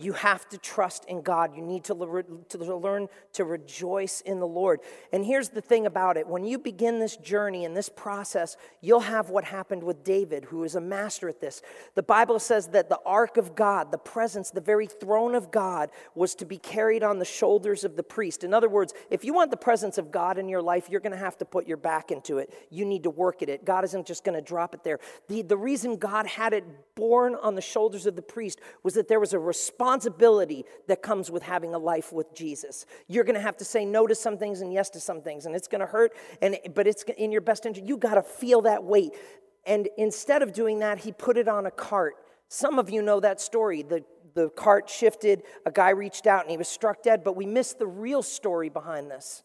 Speaker 1: You have to trust in God. You need to, le- to learn to rejoice in the Lord. And here's the thing about it when you begin this journey and this process, you'll have what happened with David, who is a master at this. The Bible says that the ark of God, the presence, the very throne of God, was to be carried on the shoulders of the priest. In other words, if you want the presence of God in your life, you're going to have to put your back into it. You need to work at it. God isn't just going to drop it there. The, the reason God had it borne on the shoulders of the priest was that there was a response responsibility that comes with having a life with Jesus. You're going to have to say no to some things and yes to some things, and it's going to hurt, and, but it's in your best interest. You got to feel that weight. And instead of doing that, he put it on a cart. Some of you know that story. The, the cart shifted, a guy reached out and he was struck dead, but we missed the real story behind this.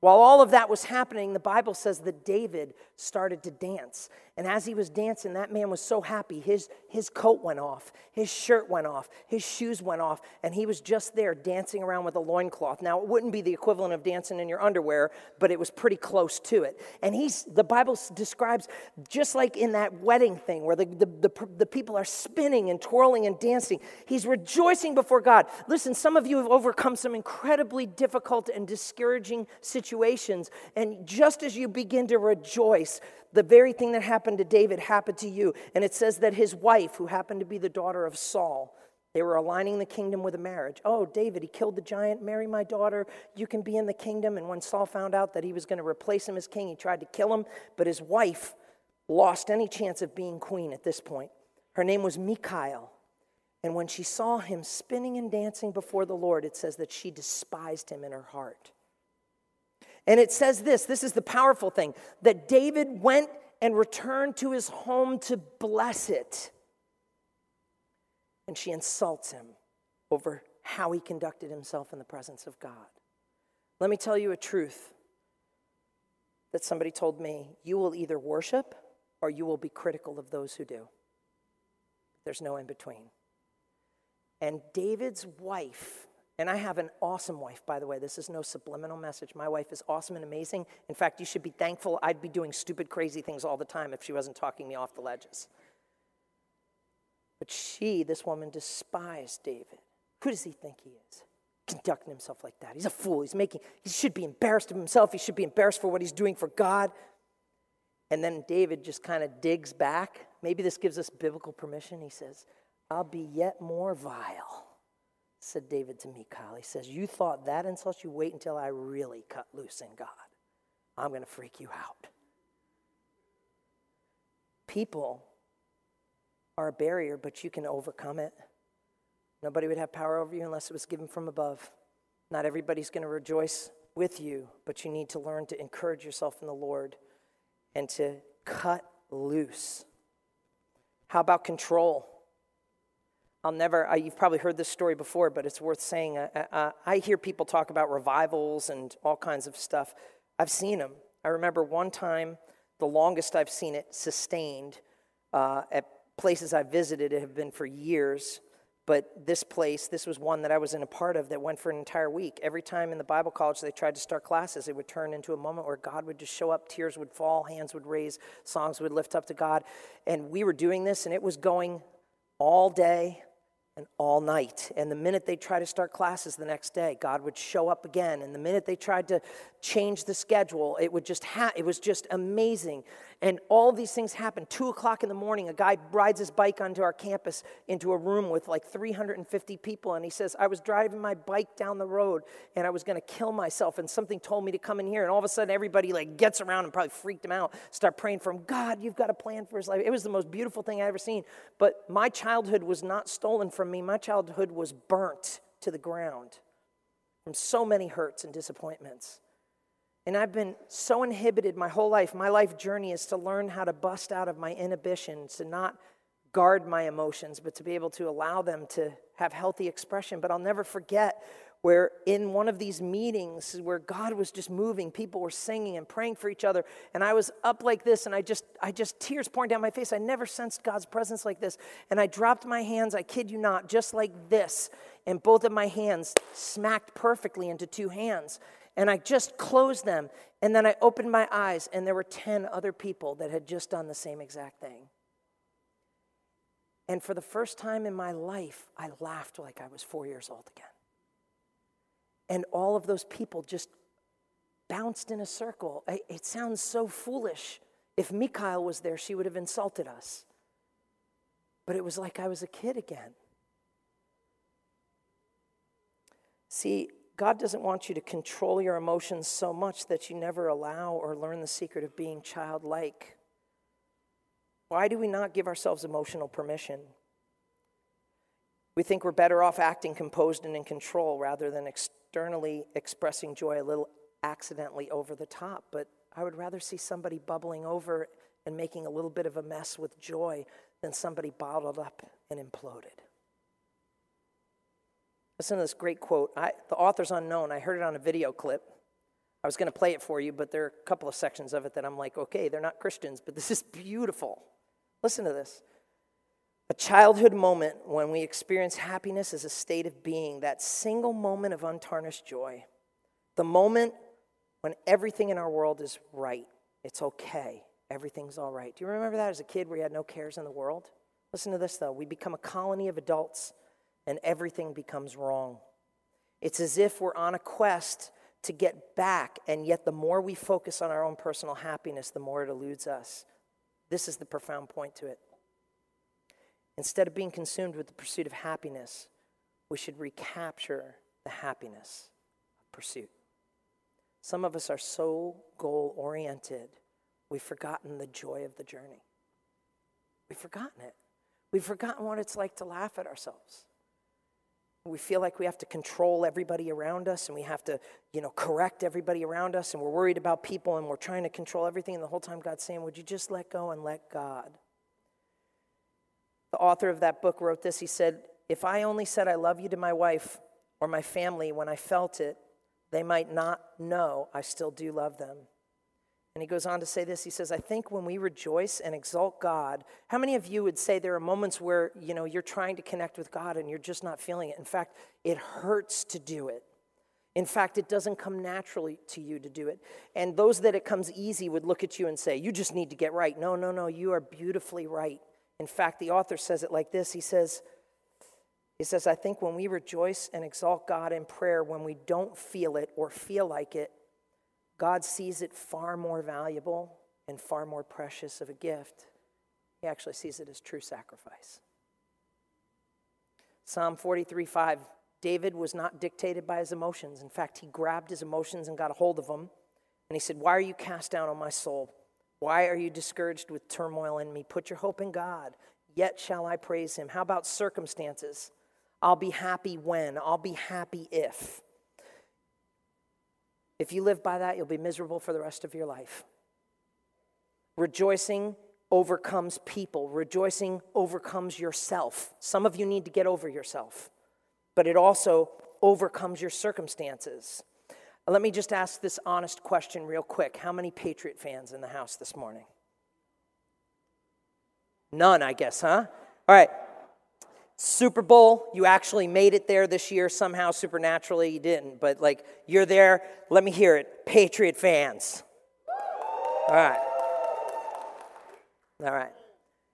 Speaker 1: While all of that was happening, the Bible says that David started to dance. And as he was dancing, that man was so happy. His, his coat went off, his shirt went off, his shoes went off, and he was just there dancing around with a loincloth. Now, it wouldn't be the equivalent of dancing in your underwear, but it was pretty close to it. And he's, the Bible describes just like in that wedding thing where the, the, the, the people are spinning and twirling and dancing, he's rejoicing before God. Listen, some of you have overcome some incredibly difficult and discouraging situations situations. And just as you begin to rejoice, the very thing that happened to David happened to you. And it says that his wife, who happened to be the daughter of Saul, they were aligning the kingdom with a marriage. Oh, David, he killed the giant. Marry my daughter. You can be in the kingdom. And when Saul found out that he was going to replace him as king, he tried to kill him. But his wife lost any chance of being queen at this point. Her name was Michal. And when she saw him spinning and dancing before the Lord, it says that she despised him in her heart. And it says this this is the powerful thing that David went and returned to his home to bless it. And she insults him over how he conducted himself in the presence of God. Let me tell you a truth that somebody told me you will either worship or you will be critical of those who do. There's no in between. And David's wife and I have an awesome wife, by the way. This is no subliminal message. My wife is awesome and amazing. In fact, you should be thankful I'd be doing stupid, crazy things all the time if she wasn't talking me off the ledges. But she, this woman, despised David. Who does he think he is? Conducting himself like that. He's a fool. He's making, he should be embarrassed of himself. He should be embarrassed for what he's doing for God. And then David just kind of digs back. Maybe this gives us biblical permission. He says, I'll be yet more vile said David to Michal. He says, You thought that insult? You wait until I really cut loose in God. I'm going to freak you out. People are a barrier, but you can overcome it. Nobody would have power over you unless it was given from above. Not everybody's going to rejoice with you, but you need to learn to encourage yourself in the Lord and to cut loose. How about control? I'll never, I, you've probably heard this story before, but it's worth saying. Uh, uh, uh, I hear people talk about revivals and all kinds of stuff. I've seen them. I remember one time, the longest I've seen it sustained uh, at places I've visited, it have been for years. But this place, this was one that I was in a part of that went for an entire week. Every time in the Bible college they tried to start classes, it would turn into a moment where God would just show up, tears would fall, hands would raise, songs would lift up to God. And we were doing this, and it was going all day, and all night. And the minute they tried to start classes the next day, God would show up again. And the minute they tried to change the schedule, it would just ha- it was just amazing. And all these things happened. Two o'clock in the morning, a guy rides his bike onto our campus into a room with like 350 people, and he says, "I was driving my bike down the road, and I was going to kill myself, and something told me to come in here." And all of a sudden, everybody like gets around and probably freaked him out. Start praying for him. God, you've got a plan for his life. It was the most beautiful thing I ever seen. But my childhood was not stolen from me. My childhood was burnt to the ground from so many hurts and disappointments. And I've been so inhibited my whole life. My life journey is to learn how to bust out of my inhibitions, to not guard my emotions, but to be able to allow them to have healthy expression. But I'll never forget where in one of these meetings where God was just moving, people were singing and praying for each other, and I was up like this, and I just, I just tears pouring down my face. I never sensed God's presence like this, and I dropped my hands. I kid you not, just like this, and both of my hands smacked perfectly into two hands, and I just closed them. And then I opened my eyes, and there were 10 other people that had just done the same exact thing. And for the first time in my life, I laughed like I was four years old again. And all of those people just bounced in a circle. It sounds so foolish. If Michal was there, she would have insulted us. But it was like I was a kid again. See, God doesn't want you to control your emotions so much that you never allow or learn the secret of being childlike. Why do we not give ourselves emotional permission? We think we're better off acting composed and in control rather than externally expressing joy a little accidentally over the top. But I would rather see somebody bubbling over and making a little bit of a mess with joy than somebody bottled up and imploded. Listen to this great quote. I, the author's unknown. I heard it on a video clip. I was going to play it for you, but there are a couple of sections of it that I'm like, okay, they're not Christians, but this is beautiful. Listen to this. A childhood moment when we experience happiness as a state of being, that single moment of untarnished joy, the moment when everything in our world is right, it's okay, everything's all right. Do you remember that as a kid where you had no cares in the world? Listen to this though. We become a colony of adults and everything becomes wrong. It's as if we're on a quest to get back, and yet the more we focus on our own personal happiness, the more it eludes us. This is the profound point to it. Instead of being consumed with the pursuit of happiness, we should recapture the happiness of pursuit. Some of us are so goal oriented, we've forgotten the joy of the journey. We've forgotten it. We've forgotten what it's like to laugh at ourselves. We feel like we have to control everybody around us and we have to, you know, correct everybody around us and we're worried about people and we're trying to control everything. And the whole time God's saying, Would you just let go and let God? The author of that book wrote this. He said, If I only said I love you to my wife or my family when I felt it, they might not know I still do love them. And he goes on to say this. He says, I think when we rejoice and exalt God, how many of you would say there are moments where, you know, you're trying to connect with God and you're just not feeling it? In fact, it hurts to do it. In fact, it doesn't come naturally to you to do it. And those that it comes easy would look at you and say, You just need to get right. No, no, no, you are beautifully right. In fact, the author says it like this He says, he says, I think when we rejoice and exalt God in prayer, when we don't feel it or feel like it, God sees it far more valuable and far more precious of a gift. He actually sees it as true sacrifice. Psalm 43 5 David was not dictated by his emotions. In fact, he grabbed his emotions and got a hold of them. And he said, Why are you cast down on my soul? Why are you discouraged with turmoil in me? Put your hope in God. Yet shall I praise him. How about circumstances? I'll be happy when. I'll be happy if. If you live by that, you'll be miserable for the rest of your life. Rejoicing overcomes people, rejoicing overcomes yourself. Some of you need to get over yourself, but it also overcomes your circumstances. Let me just ask this honest question real quick. How many Patriot fans in the house this morning? None, I guess, huh? All right. Super Bowl, you actually made it there this year somehow, supernaturally. You didn't, but like you're there. Let me hear it. Patriot fans. All right. All right.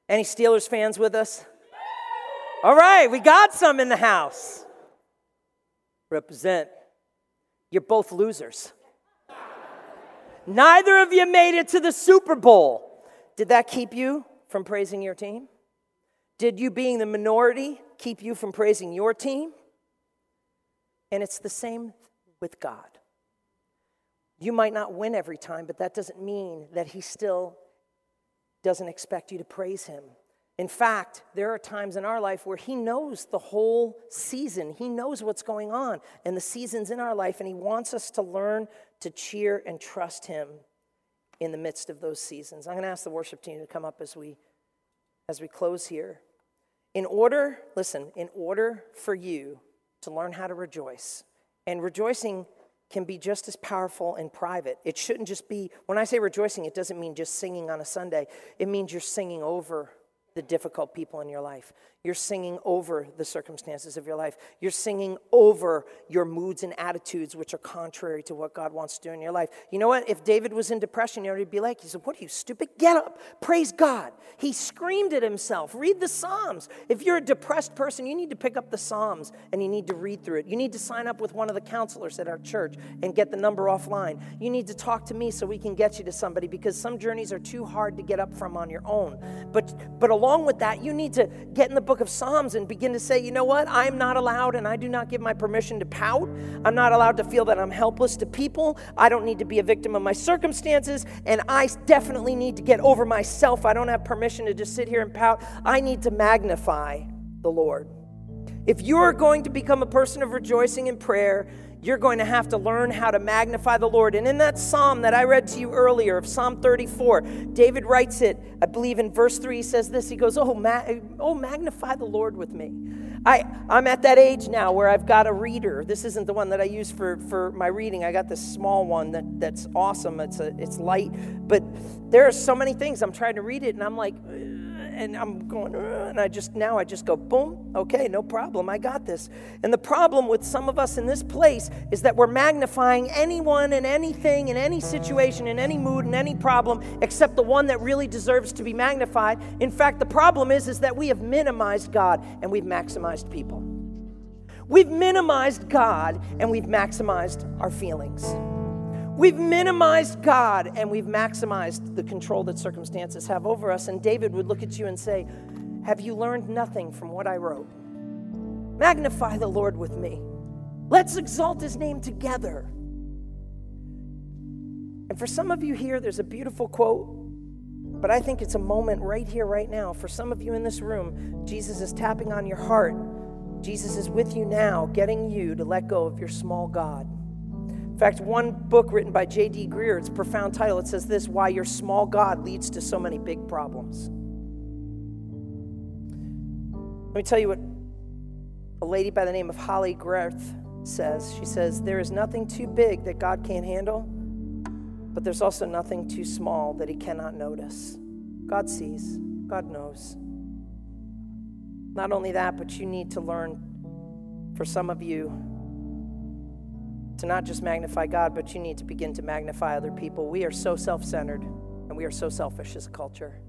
Speaker 1: Any Steelers fans with us? All right, we got some in the house. Represent. You're both losers. Neither of you made it to the Super Bowl. Did that keep you from praising your team? Did you being the minority keep you from praising your team? And it's the same with God. You might not win every time, but that doesn't mean that He still doesn't expect you to praise Him. In fact, there are times in our life where He knows the whole season. He knows what's going on and the seasons in our life, and He wants us to learn to cheer and trust Him in the midst of those seasons. I'm going to ask the worship team to come up as we as we close here. In order, listen, in order for you to learn how to rejoice, and rejoicing can be just as powerful in private. It shouldn't just be, when I say rejoicing, it doesn't mean just singing on a Sunday, it means you're singing over the difficult people in your life. You're singing over the circumstances of your life. You're singing over your moods and attitudes, which are contrary to what God wants to do in your life. You know what? If David was in depression, you know he'd be like? He said, What are you, stupid? Get up. Praise God. He screamed at himself. Read the Psalms. If you're a depressed person, you need to pick up the Psalms and you need to read through it. You need to sign up with one of the counselors at our church and get the number offline. You need to talk to me so we can get you to somebody because some journeys are too hard to get up from on your own. But, but along with that, you need to get in the book of Psalms and begin to say, you know what? I'm not allowed and I do not give my permission to pout. I'm not allowed to feel that I'm helpless to people. I don't need to be a victim of my circumstances. And I definitely need to get over myself. I don't have permission to just sit here and pout. I need to magnify the Lord. If you're going to become a person of rejoicing and prayer, you're going to have to learn how to magnify the Lord. And in that psalm that I read to you earlier of Psalm 34, David writes it, I believe in verse 3, he says this He goes, Oh, ma- oh magnify the Lord with me. I, I'm at that age now where I've got a reader. This isn't the one that I use for, for my reading. I got this small one that, that's awesome. It's, a, it's light. But there are so many things. I'm trying to read it, and I'm like, and I'm going, and I just, now I just go, boom, okay, no problem, I got this. And the problem with some of us in this place is that we're magnifying anyone and anything in any situation, in any mood, in any problem, except the one that really deserves to be magnified. In fact, the problem is, is that we have minimized God and we've maximized people. We've minimized God and we've maximized our feelings. We've minimized God and we've maximized the control that circumstances have over us. And David would look at you and say, Have you learned nothing from what I wrote? Magnify the Lord with me. Let's exalt his name together. And for some of you here, there's a beautiful quote, but I think it's a moment right here, right now. For some of you in this room, Jesus is tapping on your heart. Jesus is with you now, getting you to let go of your small God. In fact, one book written by J.D. Greear, it's a profound title. It says this Why Your Small God Leads to So Many Big Problems. Let me tell you what a lady by the name of Holley Gerth says. She says, There is nothing too big that God can't handle, but there's also nothing too small that He cannot notice. God sees, God knows. Not only that, but you need to learn, for some of you, to not just magnify God, but you need to begin to magnify other people. We are so self centered and we are so selfish as a culture.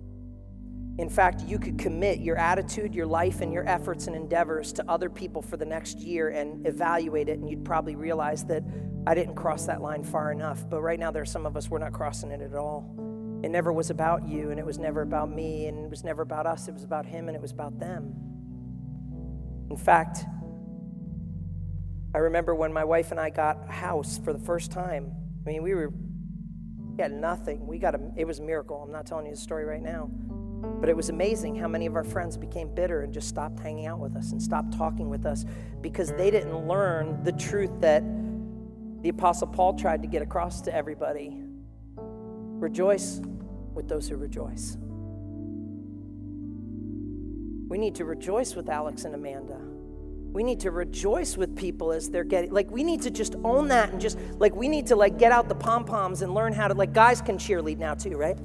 Speaker 1: In fact, you could commit your attitude, your life, and your efforts and endeavors to other people for the next year and evaluate it, and you'd probably realize that I didn't cross that line far enough. But right now, there are some of us, we're not crossing it at all. It never was about you, and it was never about me, and it was never about us. It was about Him, and it was about them. In fact, I remember when my wife and I got a house for the first time. I mean, we were we had nothing. We got a it was a miracle. I'm not telling you the story right now. But it was amazing how many of our friends became bitter and just stopped hanging out with us and stopped talking with us because they didn't learn the truth that the Apostle Paul tried to get across to everybody. Rejoice with those who rejoice. We need to rejoice with Alex and Amanda. We need to rejoice with people as they're getting like we need to just own that and just like we need to like get out the pom-poms and learn how to like guys can cheerlead now too, right?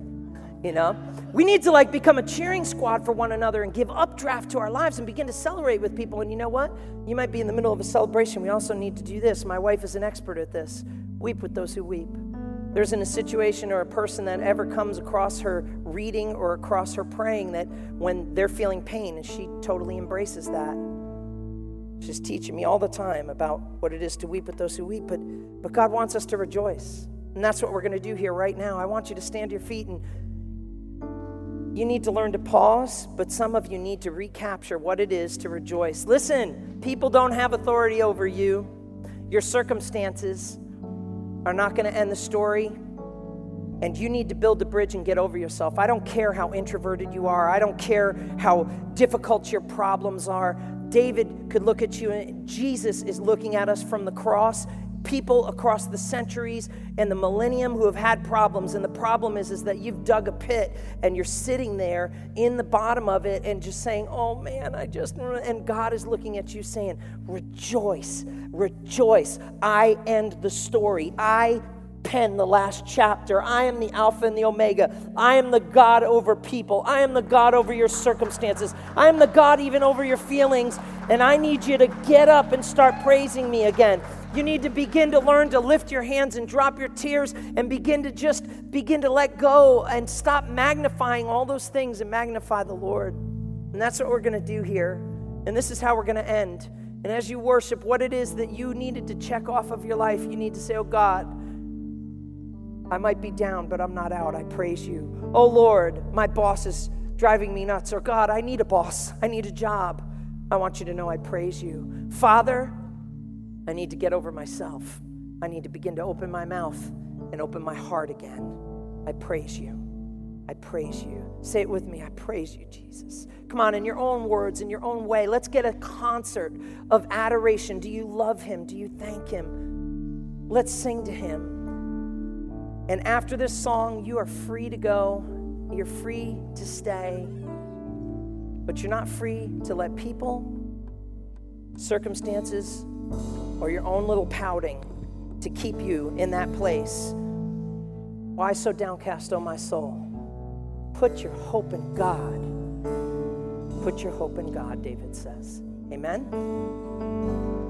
Speaker 1: You know? We need to like become a cheering squad for one another and give updraft to our lives and begin to celebrate with people. And you know what? You might be in the middle of a celebration. We also need to do this. My wife is an expert at this. Weep with those who weep. There isn't a situation or a person that ever comes across her reading or across her praying that when they're feeling pain and she totally embraces that. She's teaching me all the time about what it is to weep with those who weep, but, but God wants us to rejoice. And that's what we're going to do here right now. I want you to stand to your feet and you need to learn to pause, but some of you need to recapture what it is to rejoice. Listen, people don't have authority over you. Your circumstances are not going to end the story. And you need to build a bridge and get over yourself. I don't care how introverted you are. I don't care how difficult your problems are. David could look at you, and Jesus is looking at us from the cross. People across the centuries and the millennium who have had problems, and the problem is, is that you've dug a pit and you're sitting there in the bottom of it and just saying, "Oh man, I just," and God is looking at you saying, "Rejoice, rejoice! I end the story. I pen the last chapter. I am the Alpha and the Omega. I am the God over people. I am the God over your circumstances. I am the God even over your feelings. And I need you to get up and start praising me again. You need to begin to learn to lift your hands and drop your tears and begin to just begin to let go and stop magnifying all those things and magnify the Lord. And that's what we're going to do here. And this is how we're going to end. And as you worship, what it is that you needed to check off of your life, you need to say, Oh God, I might be down, but I'm not out. I praise you. Oh Lord, my boss is driving me nuts. Or God, I need a boss. I need a job. I want you to know I praise you. Father, I need to get over myself. I need to begin to open my mouth and open my heart again. I praise you. I praise you. Say it with me. I praise you, Jesus. Come on, in your own words, in your own way. Let's get a concert of adoration. Do you love him? Do you thank him? Let's sing to him. And after this song, you are free to go. You're free to stay. But you're not free to let people, circumstances, or your own little pouting to keep you in that place. Why so downcast, O oh my soul? Put your hope in God. Put your hope in God, David says. Amen.